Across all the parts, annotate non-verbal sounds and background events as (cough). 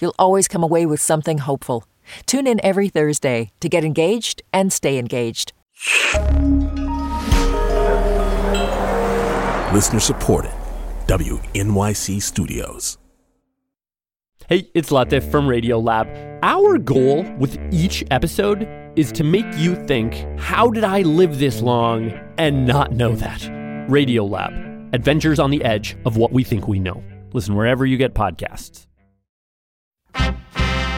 You'll always come away with something hopeful. Tune in every Thursday to get engaged and stay engaged. Listener supported. WNYC Studios. Hey, it's Latif from Radiolab. Our goal with each episode is to make you think, how did I live this long and not know that? Radiolab, adventures on the edge of what we think we know. Listen wherever you get podcasts.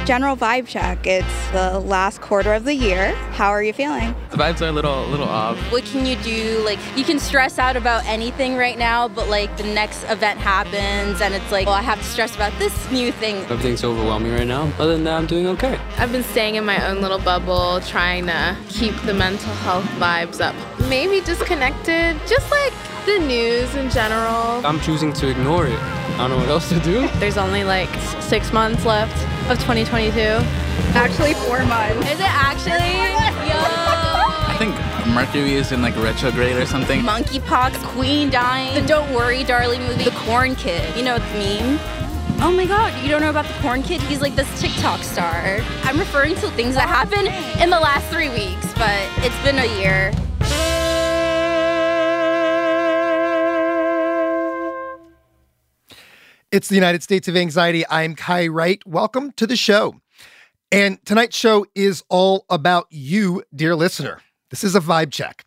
General vibe check. It's the last quarter of the year. How are you feeling? The vibes are a little, a little off. What can you do? Like, you can stress out about anything right now, but like the next event happens and it's like, well, I have to stress about this new thing. Everything's overwhelming right now. Other than that, I'm doing okay. I've been staying in my own little bubble, trying to keep the mental health vibes up. Maybe disconnected, just like the news in general. I'm choosing to ignore it. I don't know what else to do. (laughs) There's only like six months left of 2022. Actually, four months. Is it actually? Yo! I think Mercury is in like retrograde or something. Monkeypox, Queen dying, the Don't Worry Darling movie, the Corn Kid. You know the meme? Oh my god, you don't know about the Corn Kid? He's like this TikTok star. I'm referring to things that happened in the last three weeks, but it's been a year. It's the United States of Anxiety. I'm Kai Wright. Welcome to the show. And tonight's show is all about you, dear listener. This is a vibe check.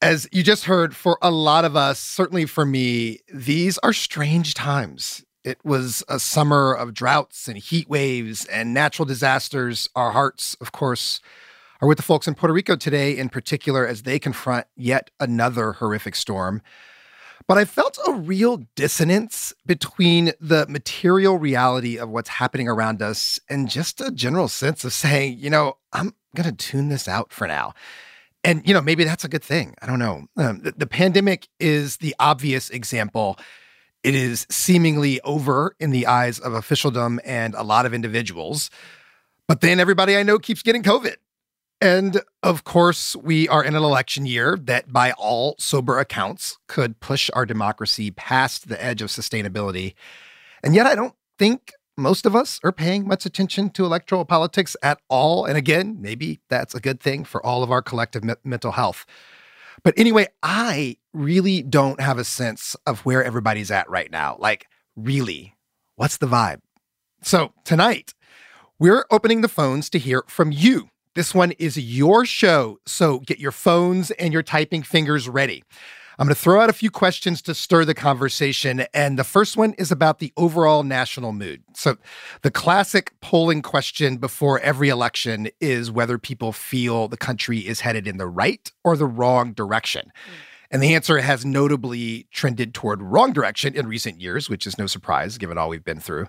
As you just heard, for a lot of us, certainly for me, these are strange times. It was a summer of droughts and heat waves and natural disasters. Our hearts, of course, are with the folks in Puerto Rico today, in particular, as they confront yet another horrific storm. But I felt a real dissonance between the material reality of what's happening around us and just a general sense of saying, you know, I'm going to tune this out for now. And, you know, maybe that's a good thing. I don't know. Um, the, the pandemic is the obvious example. It is seemingly over in the eyes of officialdom and a lot of individuals. But then everybody I know keeps getting COVID. And of course, we are in an election year that, by all sober accounts, could push our democracy past the edge of sustainability. And yet, I don't think most of us are paying much attention to electoral politics at all. And again, maybe that's a good thing for all of our collective me- mental health. But anyway, I really don't have a sense of where everybody's at right now. Like, really, what's the vibe? So, tonight, we're opening the phones to hear from you this one is your show, so get your phones and your typing fingers ready. I'm going to throw out a few questions to stir the conversation. And the first one is about the overall national mood. So, the classic polling question before every election is whether people feel the country is headed in the right or the wrong direction. Mm. And the answer has notably trended toward wrong direction in recent years, which is no surprise given all we've been through.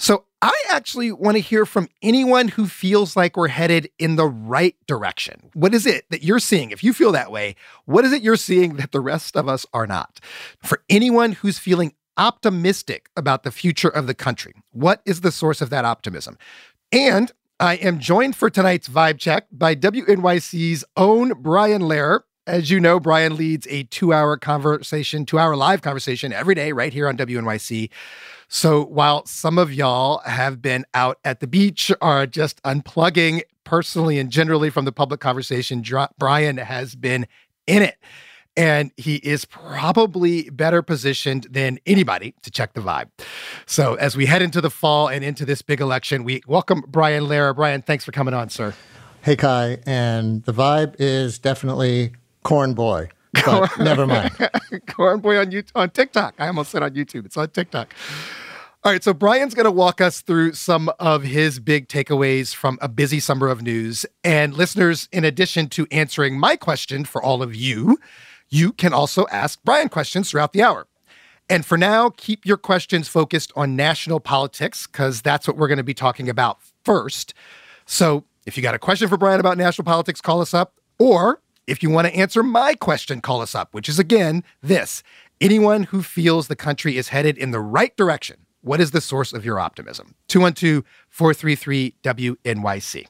So I actually want to hear from anyone who feels like we're headed in the right direction. What is it that you're seeing? If you feel that way, what is it you're seeing that the rest of us are not? For anyone who's feeling optimistic about the future of the country, what is the source of that optimism? And I am joined for tonight's vibe check by WNYC's own Brian Lehrer. As you know, Brian leads a two hour conversation, two hour live conversation every day right here on WNYC. So while some of y'all have been out at the beach or just unplugging personally and generally from the public conversation, Brian has been in it. And he is probably better positioned than anybody to check the vibe. So, as we head into the fall and into this big election, we welcome Brian Lehrer. Brian, thanks for coming on, sir. Hey, Kai. And the vibe is definitely corn boy. But (laughs) never mind. (laughs) corn boy on you on TikTok. I almost said on YouTube. It's on TikTok. All right, so Brian's going to walk us through some of his big takeaways from a busy summer of news. And listeners, in addition to answering my question for all of you, you can also ask Brian questions throughout the hour. And for now, keep your questions focused on national politics because that's what we're going to be talking about first. So if you got a question for Brian about national politics, call us up. Or if you want to answer my question, call us up, which is again this anyone who feels the country is headed in the right direction. What is the source of your optimism? 212 433 WNYC.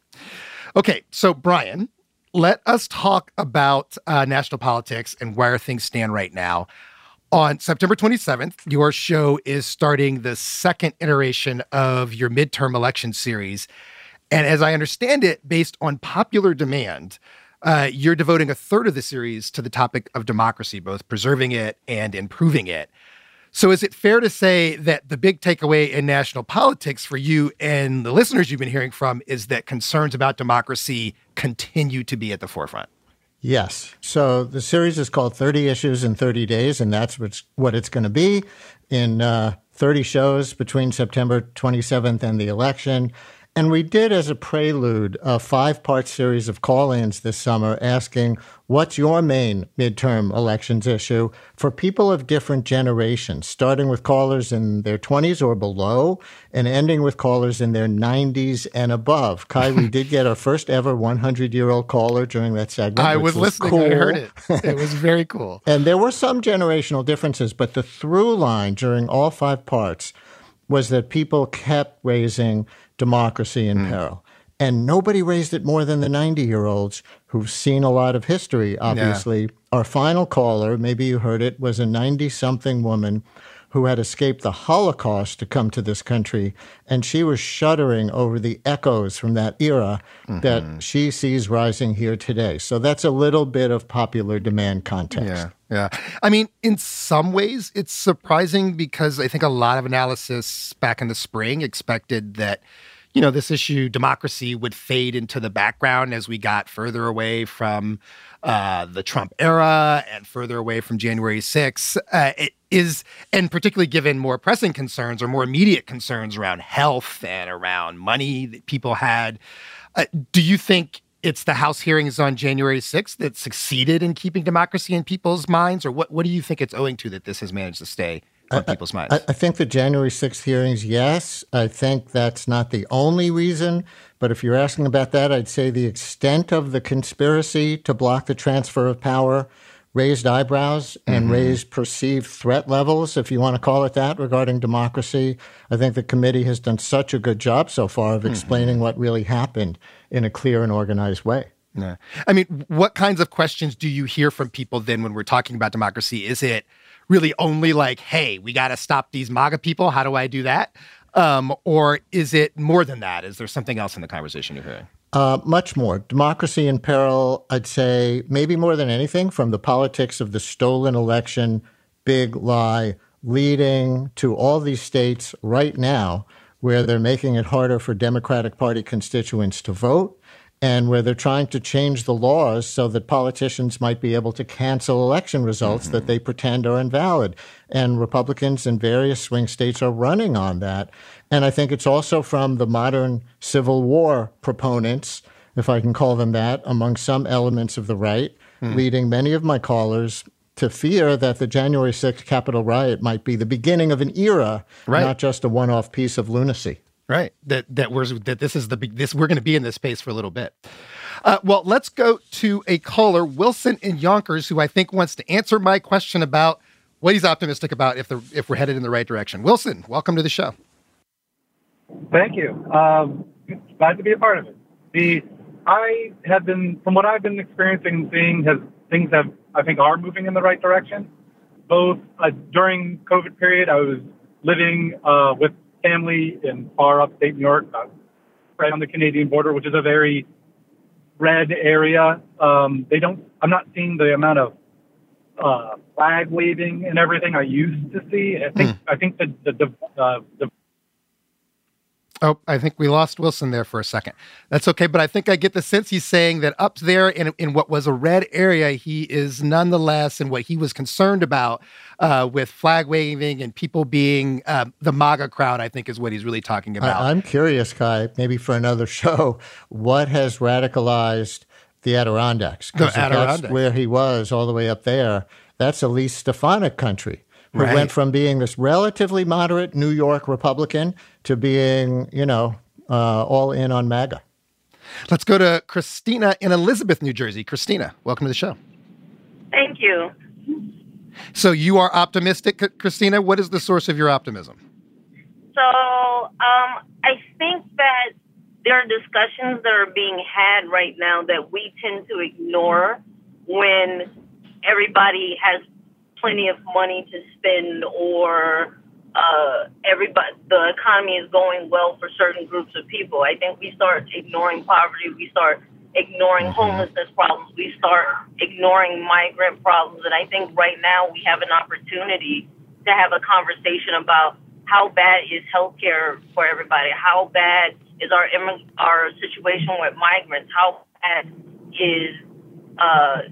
Okay, so Brian, let us talk about uh, national politics and where things stand right now. On September 27th, your show is starting the second iteration of your midterm election series. And as I understand it, based on popular demand, uh, you're devoting a third of the series to the topic of democracy, both preserving it and improving it. So, is it fair to say that the big takeaway in national politics for you and the listeners you've been hearing from is that concerns about democracy continue to be at the forefront? Yes. So the series is called 30 Issues in 30 Days, and that's what it's going to be in uh, 30 shows between September 27th and the election. And we did, as a prelude, a five part series of call ins this summer asking, What's your main midterm elections issue for people of different generations, starting with callers in their 20s or below and ending with callers in their 90s and above? (laughs) Kai, we did get our first ever 100 year old caller during that segment. I was, was listening, cool. I heard it. It was very cool. (laughs) and there were some generational differences, but the through line during all five parts was that people kept raising democracy in mm. peril. And nobody raised it more than the 90 year olds who've seen a lot of history, obviously. Yeah. Our final caller, maybe you heard it, was a 90 something woman who had escaped the Holocaust to come to this country. And she was shuddering over the echoes from that era mm-hmm. that she sees rising here today. So that's a little bit of popular demand context. Yeah. Yeah. I mean, in some ways, it's surprising because I think a lot of analysis back in the spring expected that you know, this issue, democracy, would fade into the background as we got further away from uh, the Trump era and further away from January 6th. Uh, it is, and particularly given more pressing concerns or more immediate concerns around health and around money that people had. Uh, do you think it's the House hearings on January 6th that succeeded in keeping democracy in people's minds, or what, what do you think it's owing to that this has managed to stay on people's minds? I, I, think the January 6th hearings, yes. I think that's not the only reason. But if you're asking about that, I'd say the extent of the conspiracy to block the transfer of power raised eyebrows and mm-hmm. raised perceived threat levels, if you want to call it that, regarding democracy. I think the committee has done such a good job so far of mm-hmm. explaining mm-hmm. what really happened in a clear and organized way. Yeah. I mean, what kinds of questions do you hear from people then when we're talking about democracy? Is it really only like, hey, we got to stop these MAGA people? How do I do that? Um, or is it more than that? Is there something else in the conversation you're hearing? Uh, much more. Democracy in peril, I'd say, maybe more than anything, from the politics of the stolen election, big lie, leading to all these states right now where they're making it harder for Democratic Party constituents to vote and where they're trying to change the laws so that politicians might be able to cancel election results mm-hmm. that they pretend are invalid. And Republicans in various swing states are running on that. And I think it's also from the modern Civil War proponents, if I can call them that, among some elements of the right, mm. leading many of my callers to fear that the January 6th Capitol riot might be the beginning of an era, right. not just a one off piece of lunacy. Right. That that we're that this is the this we're going to be in this space for a little bit. Uh, well, let's go to a caller, Wilson in Yonkers, who I think wants to answer my question about what he's optimistic about if the if we're headed in the right direction. Wilson, welcome to the show. Thank you. Um, glad to be a part of it. The I have been, from what I've been experiencing and seeing, has things have I think are moving in the right direction. Both uh, during COVID period, I was living uh, with family in far upstate New York, uh, right on the Canadian border, which is a very red area. Um, they don't. I'm not seeing the amount of uh, flag waving and everything I used to see. I think. Mm. I think the the the, uh, the Oh, I think we lost Wilson there for a second. That's okay, but I think I get the sense he's saying that up there in, in what was a red area, he is nonetheless, and what he was concerned about uh, with flag waving and people being uh, the MAGA crowd, I think is what he's really talking about. I, am curious, Kai, maybe for another (laughs) show, what has radicalized the Adirondacks? The Adirondacks. That's where he was, all the way up there. That's Elise Stefanik country who Right. went from being this relatively moderate New York Republican to being, you know, uh, all in on MAGA. Let's go to Christina in Elizabeth, New Jersey. Christina, welcome to the show. Thank you. So you are optimistic, Christina. What is the source of your optimism? So um, I think that there are discussions that are being had right now that we tend to ignore when everybody has plenty of money to spend or uh, everybody the economy is going well for certain groups of people. I think we start ignoring poverty. We start ignoring homelessness problems. We start ignoring migrant problems. And I think right now we have an opportunity to have a conversation about how bad is healthcare for everybody? How bad is our our situation with migrants? How bad is uh,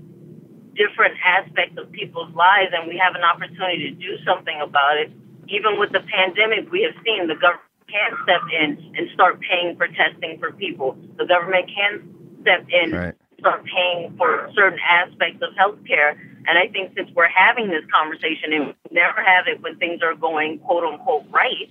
different aspects of people's lives? And we have an opportunity to do something about it. Even with the pandemic, we have seen the government can step in and start paying for testing for people. The government can step in Right. start paying for certain aspects of healthcare. And I think since we're having this conversation and we never have it when things are going quote unquote right,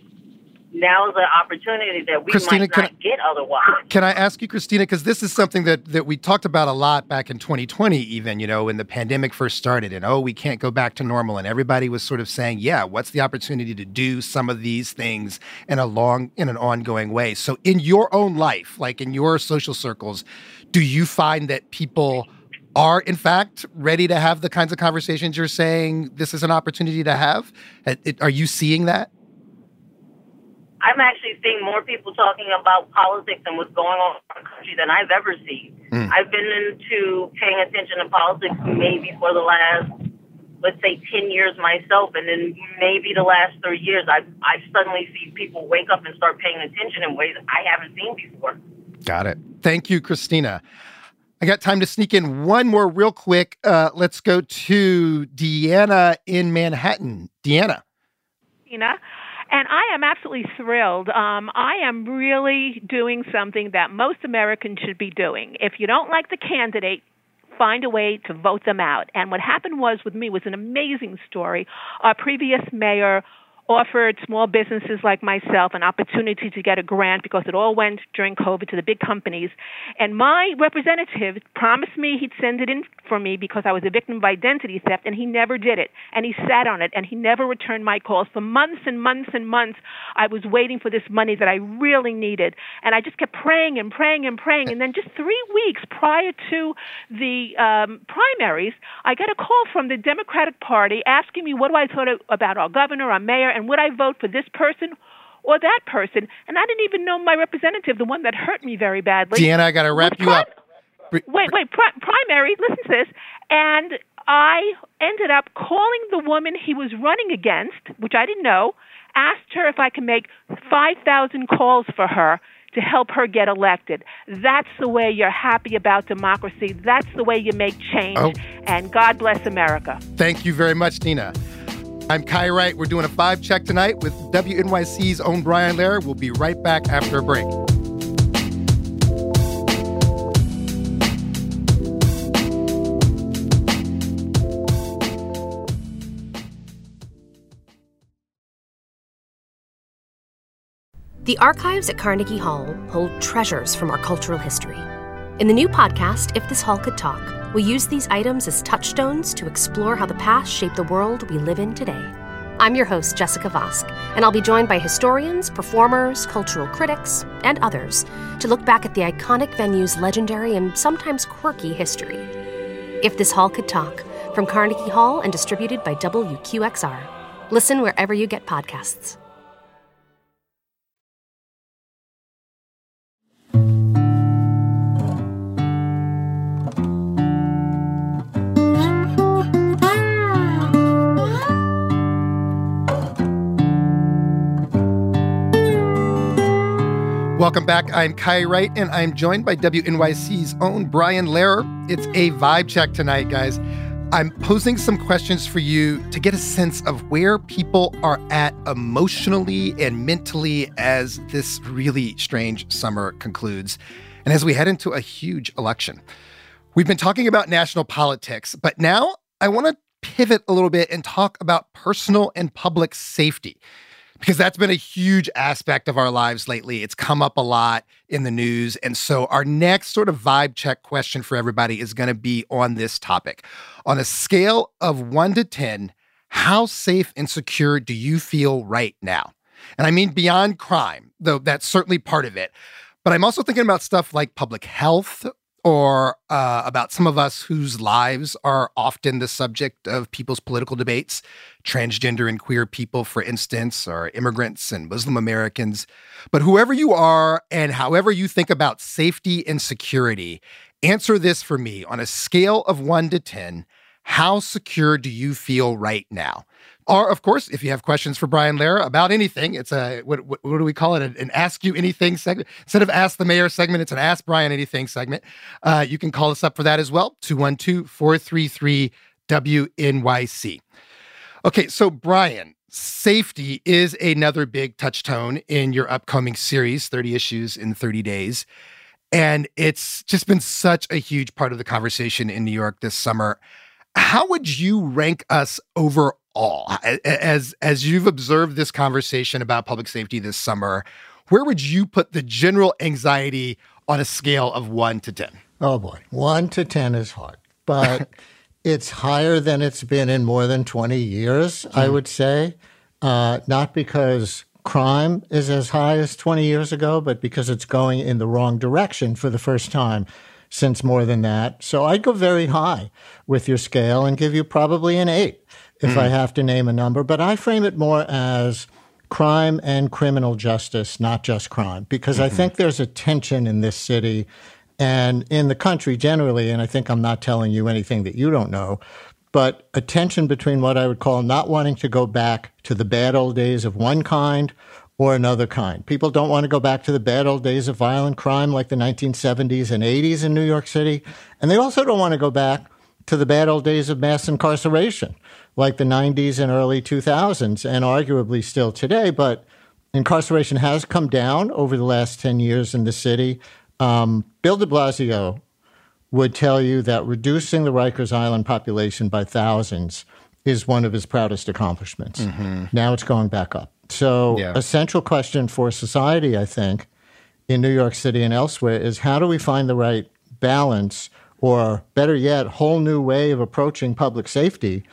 now is an opportunity that we Christina, might not get otherwise. Can I ask you, Christina, because this is something that, that we talked about a lot back in 2020, even, you know, when the pandemic first started, and oh, we can't go back to normal. And everybody was sort of saying, yeah, what's the opportunity to do some of these things in a long, in an ongoing way? So, in your own life, like in your social circles, do you find that people are, in fact, ready to have the kinds of conversations you're saying this is an opportunity to have? Uh, Are you seeing that? I'm actually seeing more people talking about politics and what's going on in the country than I've ever seen. Mm. I've been into paying attention to politics maybe for the last, let's say, 10 years myself, and then maybe the last three years, I've, I've suddenly seen people wake up and start paying attention in ways I haven't seen before. Got it. Thank you, Christina. I got time to sneak in one more real quick. Uh, let's go to Deanna in Manhattan. Deanna. Tina. And I am absolutely thrilled. Um, I am really doing something that most Americans should be doing. If you don't like the candidate, find a way to vote them out. And what happened was with me was an amazing story. Our previous mayor offered small businesses like myself an opportunity to get a grant because it all went during COVID to the big companies. And my representative promised me he'd send it in for me because I was a victim of identity theft, and he never did it. And he sat on it, and he never returned my calls. For months and months and months, I was waiting for this money that I really needed. And I just kept praying and praying and praying. And then just three weeks prior to the um, primaries, I got a call from the Democratic Party asking me what do I thought about our governor, our mayor, and would I vote for this person or that person? And I didn't even know my representative, the one that hurt me very badly. Deanna, I got to wrap you up. Wait, wait, pri- primary, listen to this. And I ended up calling the woman he was running against, which I didn't know, asked her if I could make 5,000 calls for her to help her get elected. That's the way you're happy about democracy. That's the way you make change. Oh. And God bless America. Thank you very much, Tina. I'm Kai Wright. We're doing a five check tonight with WNYC's own Brian Lehrer. We'll be right back after a break. The archives at Carnegie Hall hold treasures from our cultural history. In the new podcast, If This Hall Could Talk, we use these items as touchstones to explore how the past shaped the world we live in today. I'm your host, Jessica Vosk, and I'll be joined by historians, performers, cultural critics, and others to look back at the iconic venue's legendary and sometimes quirky history. If This Hall Could Talk, from Carnegie Hall and distributed by WQXR. Listen wherever you get podcasts. Welcome back. I'm Kai Wright, and I'm joined by WNYC's own Brian Lehrer. It's a vibe check tonight, guys. I'm posing some questions for you to get a sense of where people are at emotionally and mentally as this really strange summer concludes, and as we head into a huge election. We've been talking about national politics, but now I want to pivot a little bit and talk about personal and public safety because that's been a huge aspect of our lives lately. It's come up a lot in the news. And so, our next sort of vibe check question for everybody is going to be on this topic. On a scale of one to 10, how safe and secure do you feel right now? And I mean beyond crime, though that's certainly part of it. But I'm also thinking about stuff like public health or uh, about some of us whose lives are often the subject of people's political debates transgender and queer people, for instance, or immigrants and Muslim Americans. But whoever you are and however you think about safety and security, answer this for me on a scale of one to 10. How secure do you feel right now? Or, of course, if you have questions for Brian Lehrer about anything, it's a what, what, what do we call it? An, Ask You Anything segment. Instead of Ask the Mayor segment, it's an Ask Brian Anything segment. Uh, you can call us up for that as well 212 433 WNYC. Okay, so Brian, safety is another big touchstone in your upcoming series, 30 Issues in 30 Days. And it's just been such a huge part of the conversation in New York this summer. How would you rank us overall? All. As as you've observed this conversation about public safety this summer, where would you put the general anxiety on a scale of one to ten? Oh boy, one to ten is hard, but (laughs) it's higher than it's been in more than twenty years. Mm. I hmm. would say, uh, not because crime is as high as twenty years ago, but because it's going in the wrong direction for the first time since more than that. So I'd go very high with your scale and give you probably an eight if mm. I have to name a number, but I frame it more as crime and criminal justice, not just crime, because mm-hmm. I think there's a tension in this city and in the country generally, and I think I'm not telling you anything that you don't know, but a tension between what I would call not wanting to go back to the bad old days of one kind or another kind. People don't want to go back to the bad old days of violent crime like the 1970s and 80s in New York City, and they also don't want to go back to the bad old days of mass incarceration like the 90s and early 2000s, and arguably still today. But incarceration has come down over the last 10 years in the city. Um, Bill de Blasio would tell you that reducing the Rikers Island population by thousands is one of his proudest accomplishments. Mm-hmm. Now it's going back up. So, yeah. a central question for society, I think, in New York City and elsewhere is how do we find the right balance, or better yet, whole new way of approaching public safety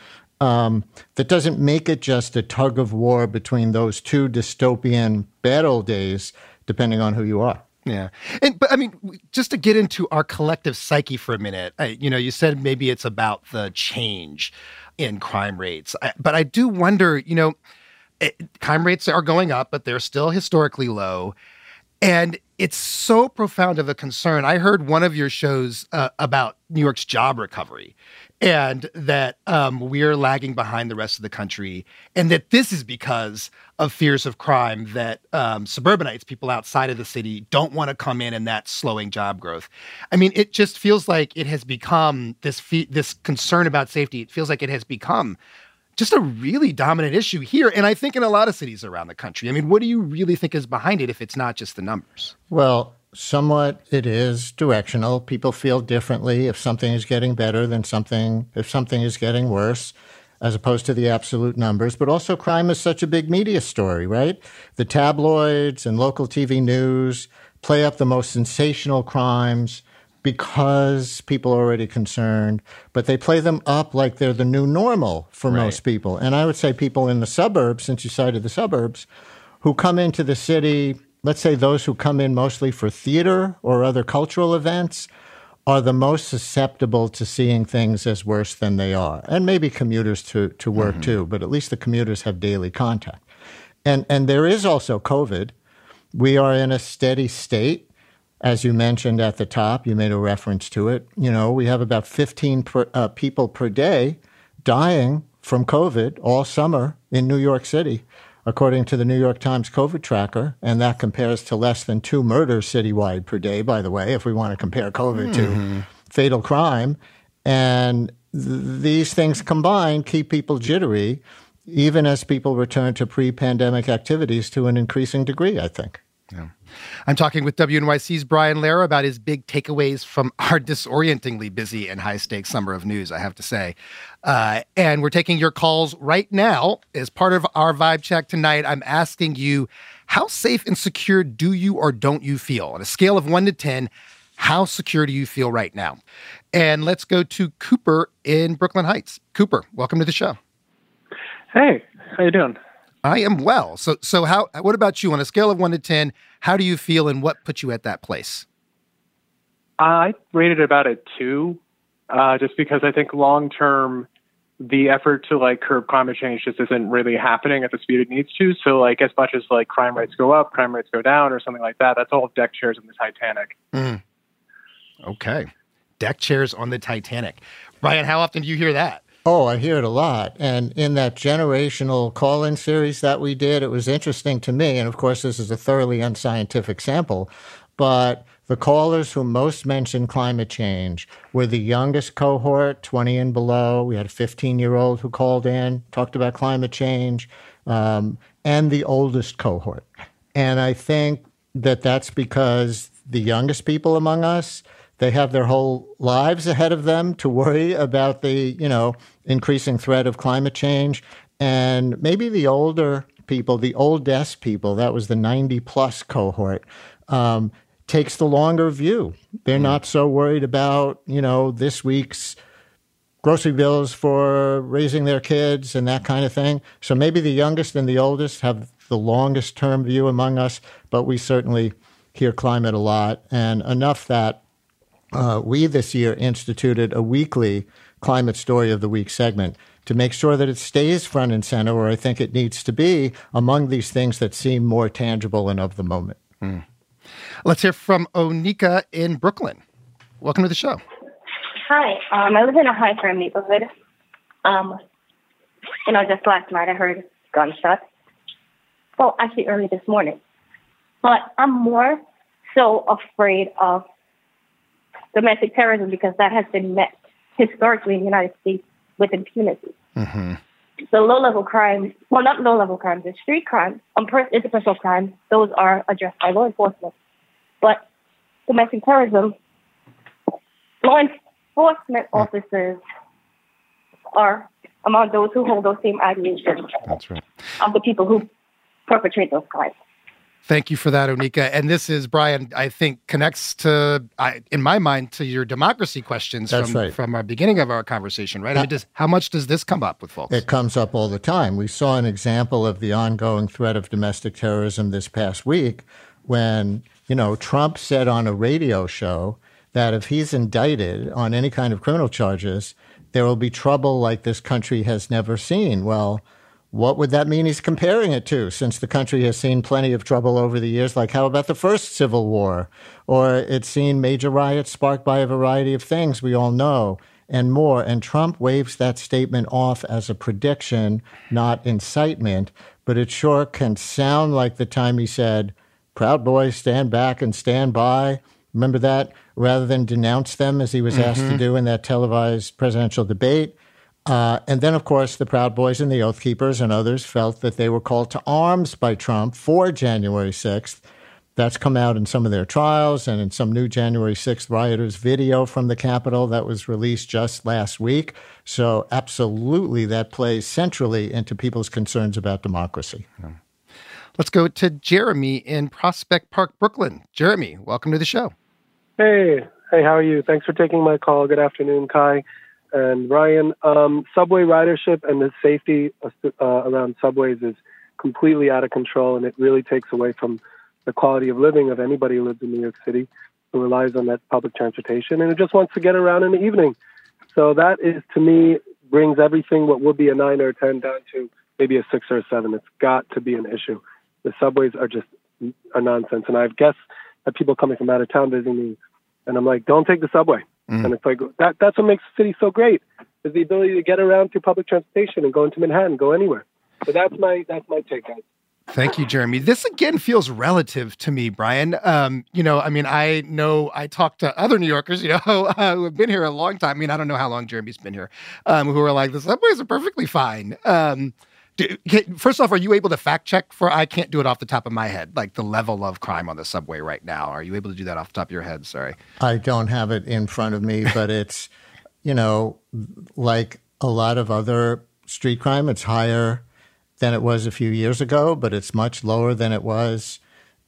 um, that doesn't make it just a tug of war between those two dystopian battle days, depending on who you are. Yeah, and but I mean, just to get into our collective psyche for a minute, I, you know, you said maybe it's about the change in crime rates, I, but I do wonder, you know, it, crime rates are going up, but they're still historically low. And it's so profound of a concern. I heard one of your shows uh, about New York's job recovery and that um, we're lagging behind the rest of the country, and that this is because of fears of crime that um, suburbanites, people outside of the city, don't want to come in, and that's slowing job growth. I mean, it just feels like it has become this fe- this concern about safety. It feels like it has become just a really dominant issue here, and I think in a lot of cities around the country. I mean, what do you really think is behind it if it's not just the numbers? Well, somewhat it is directional. People feel differently if something is getting better than something if something is getting worse, as opposed to the absolute numbers. But also, crime is such a big media story, right? The tabloids and local TV news play up the most sensational crimes because people are already concerned, but they play them up like they're the new normal for right. most people. And I would say people in the suburbs, since you cited the suburbs, who come into the city let's say those who come in mostly for theater or other cultural events are the most susceptible to seeing things as worse than they are. And maybe commuters to, to work mm-hmm. too, but at least the commuters have daily contact. And, and there is also COVID. We are in a steady state. As you mentioned at the top, you made a reference to it. You know, we have about 15 per, uh, people per day dying from COVID all summer in New York City according to the New York Times COVID tracker, and that compares to less than two murders citywide per day, by the way, if we want to compare COVID mm-hmm. to fatal crime. And th- these things combined keep people jittery, even as people return to pre pandemic activities to an increasing degree, I think. Yeah. I'm talking with WNYC's Brian Lehrer about his big takeaways from (laughs) our disorientingly busy and high stakes summer of news, I have to say. Uh, and we're taking your calls right now as part of our vibe check tonight. I'm asking you, how safe and secure do you or don't you feel? On a scale of one to 10, how secure do you feel right now? And let's go to Cooper in Brooklyn Heights. Cooper, welcome to the show. Hey, how you doing? I am well. So, so how? What about you? On a scale of one to ten, how do you feel, and what put you at that place? I rated about a two, uh, just because I think long term, the effort to like curb climate change just isn't really happening at the speed it needs to. So, like, as much as like crime rates go up, crime rates go down, or something like that, that's all deck chairs in the Titanic. Mm. Okay, deck chairs on the Titanic. Brian, how often do you hear that? Oh, I hear it a lot. And in that generational call in series that we did, it was interesting to me. And of course, this is a thoroughly unscientific sample, but the callers who most mentioned climate change were the youngest cohort, 20 and below. We had a 15 year old who called in, talked about climate change, um, and the oldest cohort. And I think that that's because the youngest people among us they have their whole lives ahead of them to worry about the, you know, increasing threat of climate change. And maybe the older people, the oldest people, that was the 90 plus cohort, um, takes the longer view. They're not so worried about, you know, this week's grocery bills for raising their kids and that kind of thing. So maybe the youngest and the oldest have the longest term view among us, but we certainly hear climate a lot and enough that uh, we this year instituted a weekly climate story of the week segment to make sure that it stays front and center where I think it needs to be among these things that seem more tangible and of the moment. Mm. Let's hear from Onika in Brooklyn. Welcome to the show. Hi, um, I live in a high crime neighborhood. Um, you know, just last night I heard gunshots. Well, actually, early this morning. But I'm more so afraid of domestic terrorism because that has been met historically in the United States with impunity. Mm-hmm. So low level crimes, well, not low level crimes, it's street crimes, um, interpersonal crimes, those are addressed by law enforcement. But domestic terrorism, law enforcement officers are among those who hold those same ideations. That's right. Of the people who perpetrate those crimes. Thank you for that, Onika. And this is Brian. I think connects to, I, in my mind, to your democracy questions That's from right. from our beginning of our conversation. Right? I mean, does, how much does this come up with folks? It comes up all the time. We saw an example of the ongoing threat of domestic terrorism this past week when, you know, Trump said on a radio show that if he's indicted on any kind of criminal charges, there will be trouble like this country has never seen. Well, what would that mean he's comparing it to since the country has seen plenty of trouble over the years? Like, how about the first Civil War? Or it's seen major riots sparked by a variety of things we all know and more. And Trump waves that statement off as a prediction, not incitement. But it sure can sound like the time he said, Proud Boys, stand back and stand by. Remember that? Rather than denounce them as he was asked to Mhm. do in that televised presidential debate. Uh, and then, of course, the Proud Boys and the Oath Keepers and others felt that they were called to arms by Trump for January 6th. That's come out in some of their trials and in some new January 6th rioters video from the Capitol that was released just last week. So, absolutely, that plays centrally into people's concerns about democracy. Let's go to Jeremy in Prospect Park, Brooklyn. Jeremy, welcome to the show. Hey, hey, how are you? Thanks for taking my call. Good afternoon, Kai and Brian. Um, subway ridership and the safety uh, around subways is completely out of control, and it really takes away from the quality of living of anybody who lives in New York City who relies on that public transportation and who just wants to get around in the evening. So that is, to me, brings everything what would be a nine or a ten down to maybe a six or a seven. It's got to be an issue. The subways are just a nonsense, and I have guests that people coming from out of town visiting me, and I'm like, don't take the subway. Mm. And it's like that. That's what makes the city so great is the ability to get around through public transportation and go into Manhattan, go anywhere. So that's my that's my take on it. Thank you, Jeremy. This again feels relative to me, Brian. Um, you know, I mean, I know I talked to other New Yorkers, you know, (laughs) uh, who have been here a long time. I mean, I don't know how long Jeremy's been here, um, who are like, the subways are perfectly fine. Um, Do, first off, are you able to fact check for? I can't do it off the top of my head, like the level of crime on the subway right now. Are you able to do that off the top of your head? Sorry, I don't have it in front of me, but (laughs) it's you know like a lot of other street crime. It's higher than it was a few years ago, but it's much lower than it was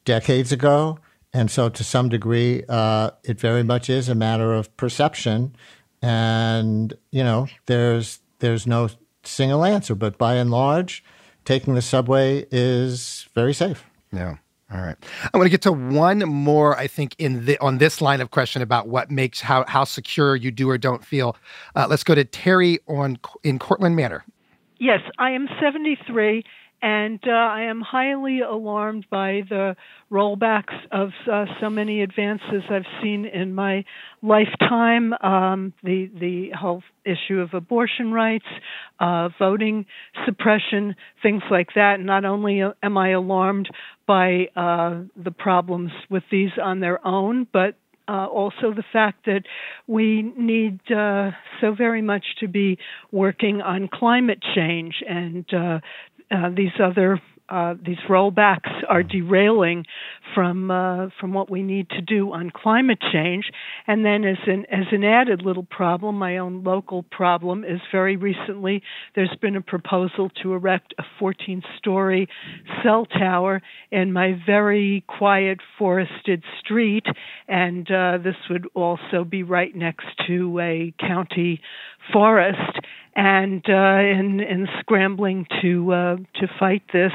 decades ago. And so, to some degree, uh, it very much is a matter of perception. And you know, there's there's no single answer, but by and large, taking the subway is very safe. Yeah. All right. I want to get to one more, I think, in the on this line of question about what makes how how secure you do or don't feel. Uh, let's go to Terry on in Cortlandt Manor. Yes, I am 73 and uh, I am highly alarmed by the rollbacks of uh, so many advances I've seen in my lifetime. Um, the the whole issue of abortion rights, uh, voting suppression, things like that. Not only am I alarmed by uh, the problems with these on their own, but uh, also the fact that we need uh, so very much to be working on climate change and uh, uh, these other uh, these rollbacks are derailing from uh, from what we need to do on climate change. And then, as an as an added little problem, my own local problem is very recently there's been a proposal to erect a 14-story cell tower in my very quiet forested street, and uh, this would also be right next to a county forest and uh, in in scrambling to uh, to fight this,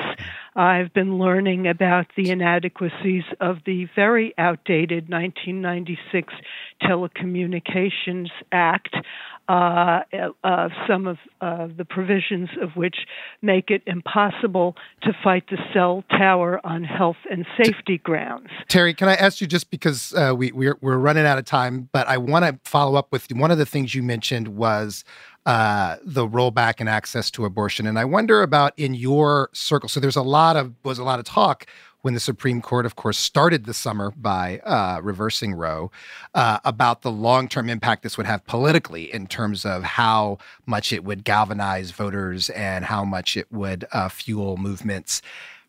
I've been learning about the inadequacies of the very outdated 1996 Telecommunications Act. Uh, uh, some of uh, the provisions of which make it impossible to fight the cell tower on health and safety grounds. Terry, can I ask you just because uh, we we're, we're running out of time, but I want to follow up with one of the things you mentioned was uh, the rollback and access to abortion. And I wonder about in your circle. So there's a lot of was a lot of talk when the Supreme Court, of course, started the summer by uh, reversing Roe uh, about the long term impact this would have politically in terms of how much it would galvanize voters and how much it would uh, fuel movements.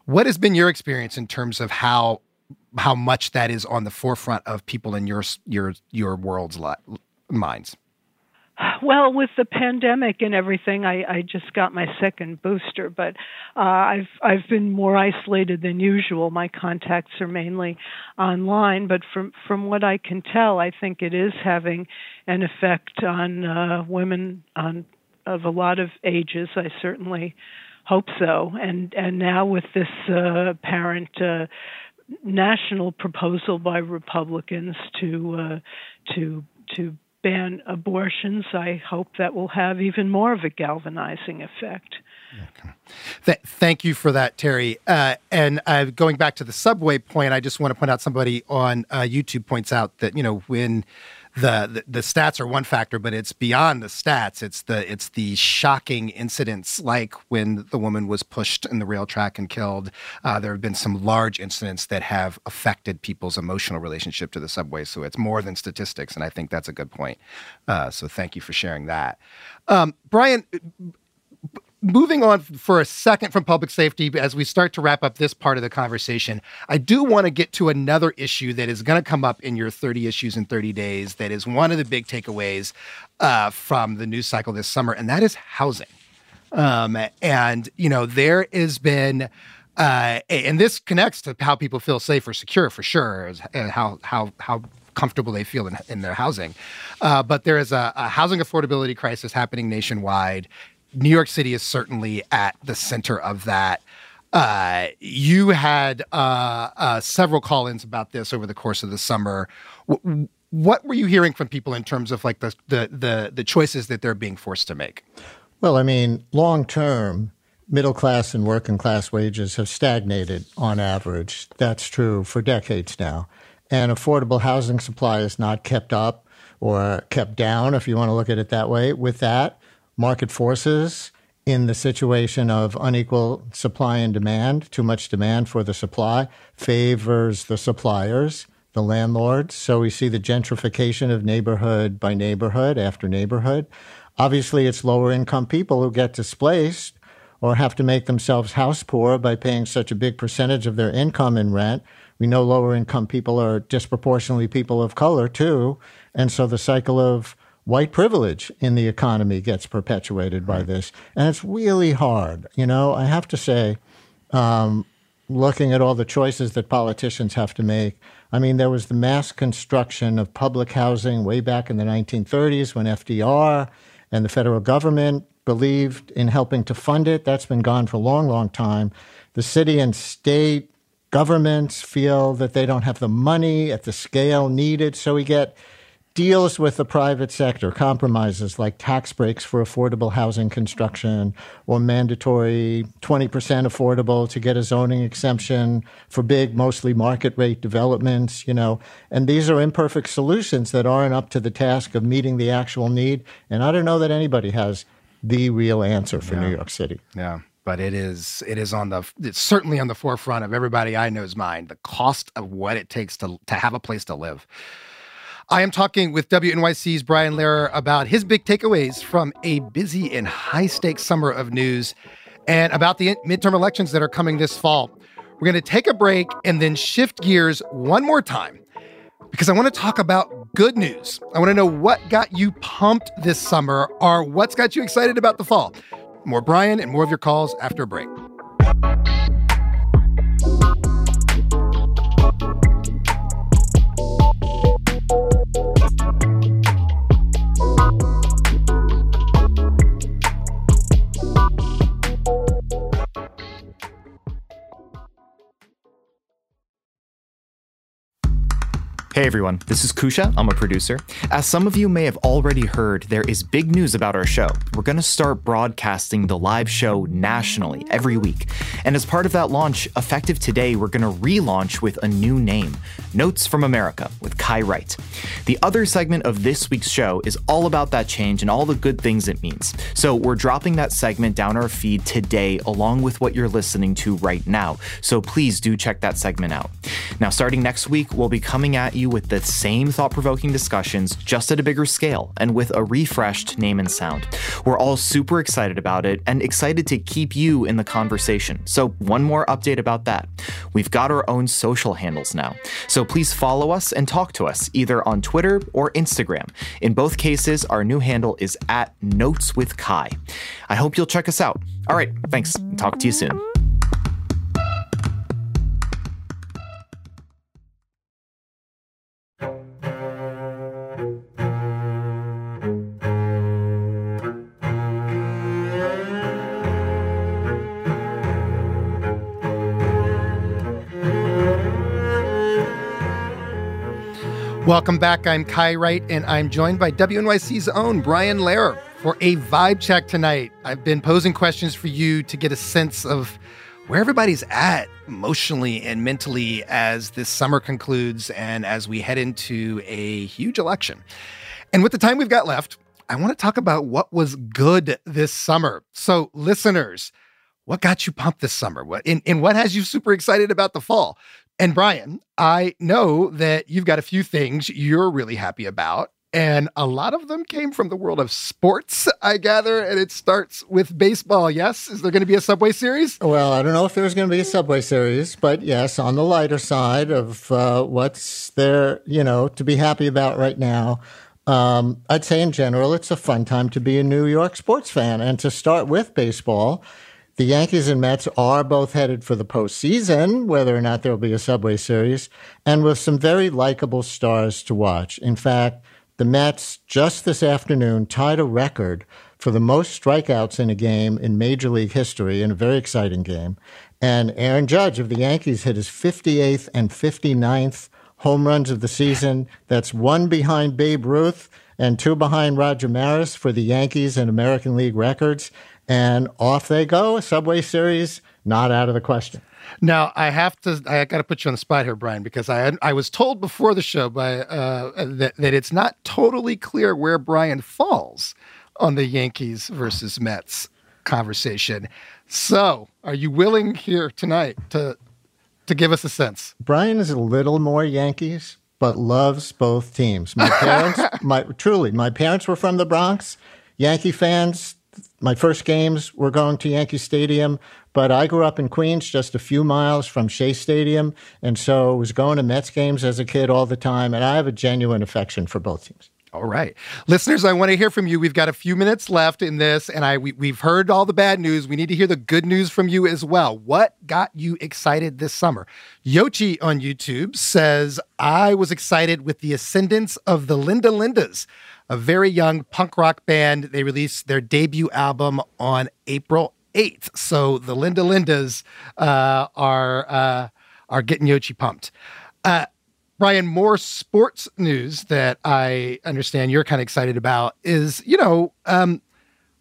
What has been your experience in terms of how how much that is on the forefront of people in your your your world's li- minds? Well, with the pandemic and everything, I, I just got my second booster, but uh, I've I've been more isolated than usual. My contacts are mainly online, but from from what I can tell, I think it is having an effect on uh, women on of a lot of ages. I certainly hope so. And and now with this uh, apparent uh, national proposal by Republicans to uh, to to ban abortions, I hope that will have even more of a galvanizing effect. Okay. Th- thank you for that, Terry. Uh, and uh, going back to the subway point, I just want to point out somebody on uh, YouTube points out that you know when the, the, stats are one factor, but it's beyond the stats. It's the it's the shocking incidents like when the woman was pushed in the rail track and killed. Uh, there have been some large incidents that have affected people's emotional relationship to the subway. So it's more than statistics, and I think that's a good point. Uh, so thank you for sharing that, um, Brian moving on for a second from public safety, as we start to wrap up this part of the conversation, I do want to get to another issue that is going to come up in your 30 issues in 30 days. That is one of the big takeaways uh, from the news cycle this summer, and that is housing. Um, and, you know, there has been. Uh, and this connects to how people feel safe or secure for sure, and how how how comfortable they feel in, in their housing. Uh, but there is a, a, housing affordability crisis happening nationwide. New York City is certainly at the center of that. Uh, you had uh, uh, several call-ins about this over the course of the summer. W- what were you hearing from people in terms of like the, the the the choices that they're being forced to make? Well, I mean, long term, middle class and working class wages have stagnated on average. That's true for decades now, and affordable housing supply is not kept up or kept down, if you want to look at it that way. With that, market forces in the situation of unequal supply and demand, too much demand for the supply, favors the suppliers, the landlords. So we see the gentrification of neighborhood by neighborhood after neighborhood. Obviously, it's lower income people who get displaced or have to make themselves house poor by paying such a big percentage of their income in rent. We know lower income people are disproportionately people of color too. And so the cycle of white privilege in the economy gets perpetuated by this. And it's really hard. You know, I have to say, um, looking at all the choices that politicians have to make, I mean, there was the mass construction of public housing way back in the 1930s when FDR and the federal government believed in helping to fund it. That's been gone for a long, long time. The city and state governments feel that they don't have the money at the scale needed. So we get deals with the private sector, compromises like tax breaks for affordable housing construction or mandatory 20% affordable to get a zoning exemption for big, mostly market rate developments, you know. And these are imperfect solutions that aren't up to the task of meeting the actual need. And I don't know that anybody has the real answer for Yeah. New York City. Yeah, but it is it is on the it's certainly on the forefront of everybody I know's mind. The cost of what it takes to to have a place to live. I am talking with WNYC's Brian Lehrer about his big takeaways from a busy and high stakes summer of news and about the midterm elections that are coming this fall. We're going to take a break and then shift gears one more time because I want to talk about good news. I want to know what got you pumped this summer or what's got you excited about the fall. More Brian and more of your calls after a break. Hey everyone, this is Kousha. I'm a producer. As some of you may have already heard, there is big news about our show. We're going to start broadcasting the live show nationally every week. And as part of that launch, effective today, we're going to relaunch with a new name Notes from America with Kai Wright. The other segment of this week's show is all about that change and all the good things it means. So we're dropping that segment down our feed today, along with what you're listening to right now. So please do check that segment out. Now, starting next week, we'll be coming at you with the same thought provoking discussions, just at a bigger scale and with a refreshed name and sound. We're all super excited about it and excited to keep you in the conversation. So, one more update about that. We've got our own social handles now. So, please follow us and talk to us either on Twitter or Instagram. In both cases, our new handle is at Notes with Kai. I hope you'll check us out. All right, thanks. Talk to you soon. Welcome back. I'm Kai Wright, and I'm joined by WNYC's own Brian Lehrer for a vibe check tonight. I've been posing questions for you to get a sense of where everybody's at emotionally and mentally as this summer concludes and as we head into a huge election. And with the time we've got left, I want to talk about what was good this summer. So, listeners, what got you pumped this summer? What and, and what has you super excited about the fall? And Brian, I know that you've got a few things you're really happy about. And a lot of them came from the world of sports, I gather. And it starts with baseball. Yes. Is there going to be a Subway series? Well, I don't know if there's going to be a Subway series, but yes, on the lighter side of uh, what's there, you know, to be happy about right now. Um, I'd say in general, it's a fun time to be a New York sports fan. And to start with baseball, the Yankees and Mets are both headed for the postseason, whether or not there'll be a Subway series, and with some very likable stars to watch. In fact, the Mets just this afternoon tied a record for the most strikeouts in a game in Major League history in a very exciting game. And Aaron Judge of the Yankees hit his 58th and 59th home runs of the season. That's one behind Babe Ruth and two behind Roger Maris for the Yankees and American League records. And off they go. Subway Series, not out of the question. Now I have to. I got to put you on the spot here, Brian, because I I was told before the show by uh, that that it's not totally clear where Brian falls on the Yankees versus Mets conversation. So, are you willing here tonight to to give us a sense? Brian is a little more Yankees, but loves both teams. My parents, (laughs) my truly, my parents were from the Bronx. Yankee fans, my first games were going to Yankee Stadium, but I grew up in Queens, just a few miles from Shea Stadium, and so was going to Mets games as a kid all the time, and I have a genuine affection for both teams. All right. Listeners, I want to hear from you. We've got a few minutes left in this, and I we, we've heard all the bad news. We need to hear the good news from you as well. What got you excited this summer? Yochi on YouTube says, I was excited with the ascendance of the Linda Lindas, a very young punk rock band. They released their debut album on April 8th. So the Linda Lindas uh, are uh, are getting Yochi pumped. Uh, Brian, more sports news that I understand you're kind of excited about is, you know, um,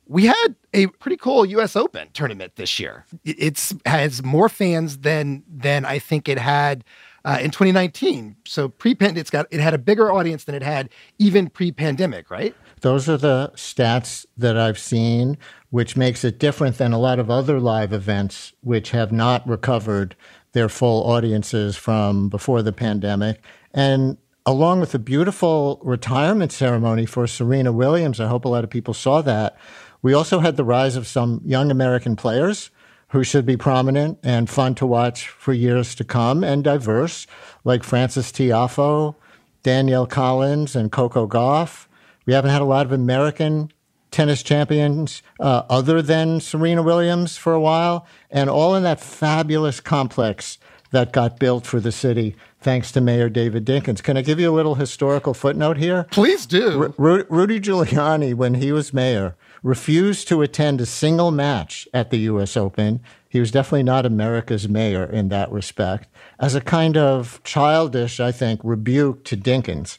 we had a pretty cool U.S. Open tournament this year. It's has more fans than than I think it had uh, in 2019. So pre-pandemic, it's got it had a bigger audience than it had even pre-pandemic, right? Those are the stats that I've seen, which makes it different than a lot of other live events which have not recovered their full audiences from before the pandemic. And along with a beautiful retirement ceremony for Serena Williams, I hope a lot of people saw that. We also had the rise of some young American players who should be prominent and fun to watch for years to come and diverse, like Frances Tiafoe, Danielle Collins, and Coco Gauff. We haven't had a lot of American tennis champions uh, other than Serena Williams for a while, and all in that fabulous complex that got built for the city thanks to Mayor David Dinkins. Can I give you a little historical footnote here? Please do. Ru- Rudy Giuliani, when he was mayor, refused to attend a single match at the U.S. Open. He was definitely not America's mayor in that respect, as a kind of childish, I think, rebuke to Dinkins.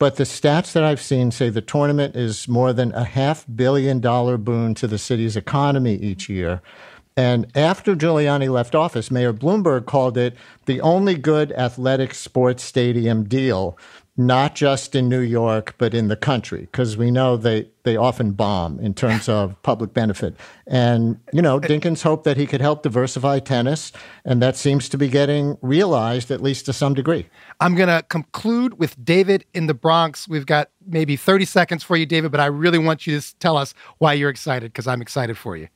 But the stats that I've seen say the tournament is more than a half billion dollar boon to the city's economy each year. And after Giuliani left office, Mayor Bloomberg called it the only good athletic sports stadium deal, not just in New York, but in the country, because we know they, they often bomb in terms of public benefit. And, you know, Dinkins hoped that he could help diversify tennis, and that seems to be getting realized, at least to some degree. I'm going to conclude with David in the Bronx. We've got maybe 30 seconds for you, David, but I really want you to tell us why you're excited, because I'm excited for you.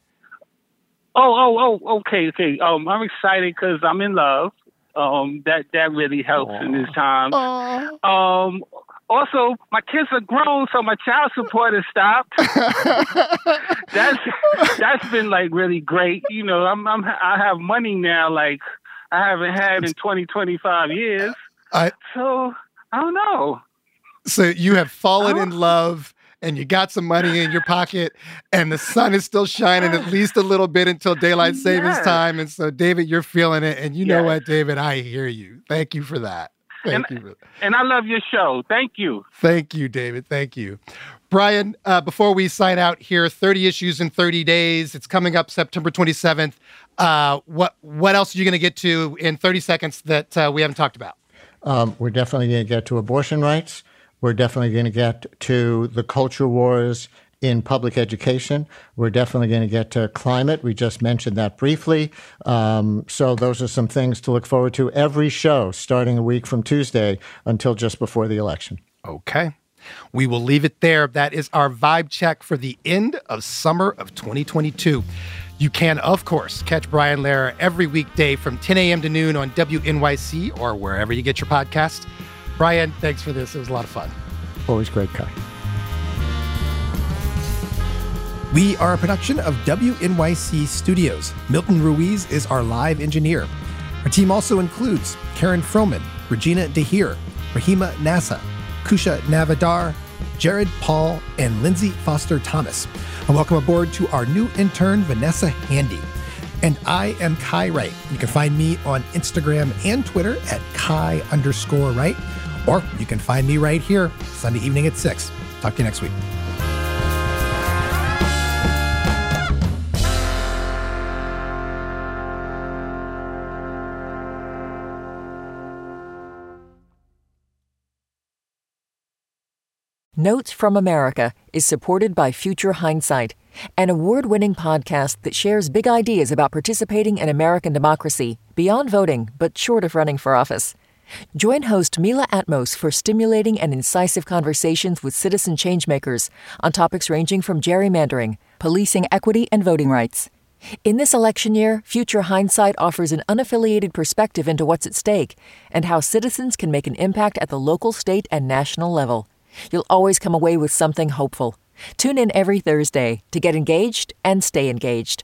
Oh, oh, oh, okay, okay. Um, I'm excited because I'm in love. Um, that that really helps Aww. in this time. Aww. Um, also, my kids are grown, so my child support has stopped. (laughs) that's that's been like really great. You know, I'm, I'm I have money now, like I haven't had in 20, 25 years. I, so I don't know. So you have fallen in love and you got some money in your pocket and the sun is still shining at (laughs) least a little bit until daylight savings yes. time. And so, David, you're feeling it. And you yes. know what, David? I hear you. Thank you for that. Thank and, you. And I love your show. Thank you. Thank you, David. Thank you. Brian, uh, before we sign out here, 30 issues in 30 days. It's coming up September 27th. Uh, what what else are you going to get to in 30 seconds that uh, we haven't talked about? Um, we're definitely going to get to abortion rights. We're definitely going to get to the culture wars in public education. We're definitely going to get to climate. We just mentioned that briefly. Um, so, those are some things to look forward to every show starting a week from Tuesday until just before the election. Okay. We will leave it there. That is our vibe check for the end of summer of 2022. You can, of course, catch Brian Lehrer every weekday from 10 a.m. to noon on WNYC or wherever you get your podcast. Brian, thanks for this. It was a lot of fun. Always great, Kai. We are a production of WNYC Studios. Milton Ruiz is our live engineer. Our team also includes Karen Froman, Regina de Heer, Rahima Nasa, Kousha Navidar, Jared Paul, and Lindsay Foster Thomas. And welcome aboard to our new intern, Vanessa Handy. And I am Kai Wright. You can find me on Instagram and Twitter at Kai underscore Wright. Or you can find me right here Sunday evening at 6. Talk to you next week. Notes from America is supported by Future Hindsight, an award winning podcast that shares big ideas about participating in American democracy beyond voting, but short of running for office. Join host Mila Atmos for stimulating and incisive conversations with citizen changemakers on topics ranging from gerrymandering policing equity and voting rights. In this election year, Future Hindsight offers an unaffiliated perspective into what's at stake and how citizens can make an impact at the local, state, and national level. You'll always come away with something hopeful. Tune in every Thursday to get engaged and stay engaged.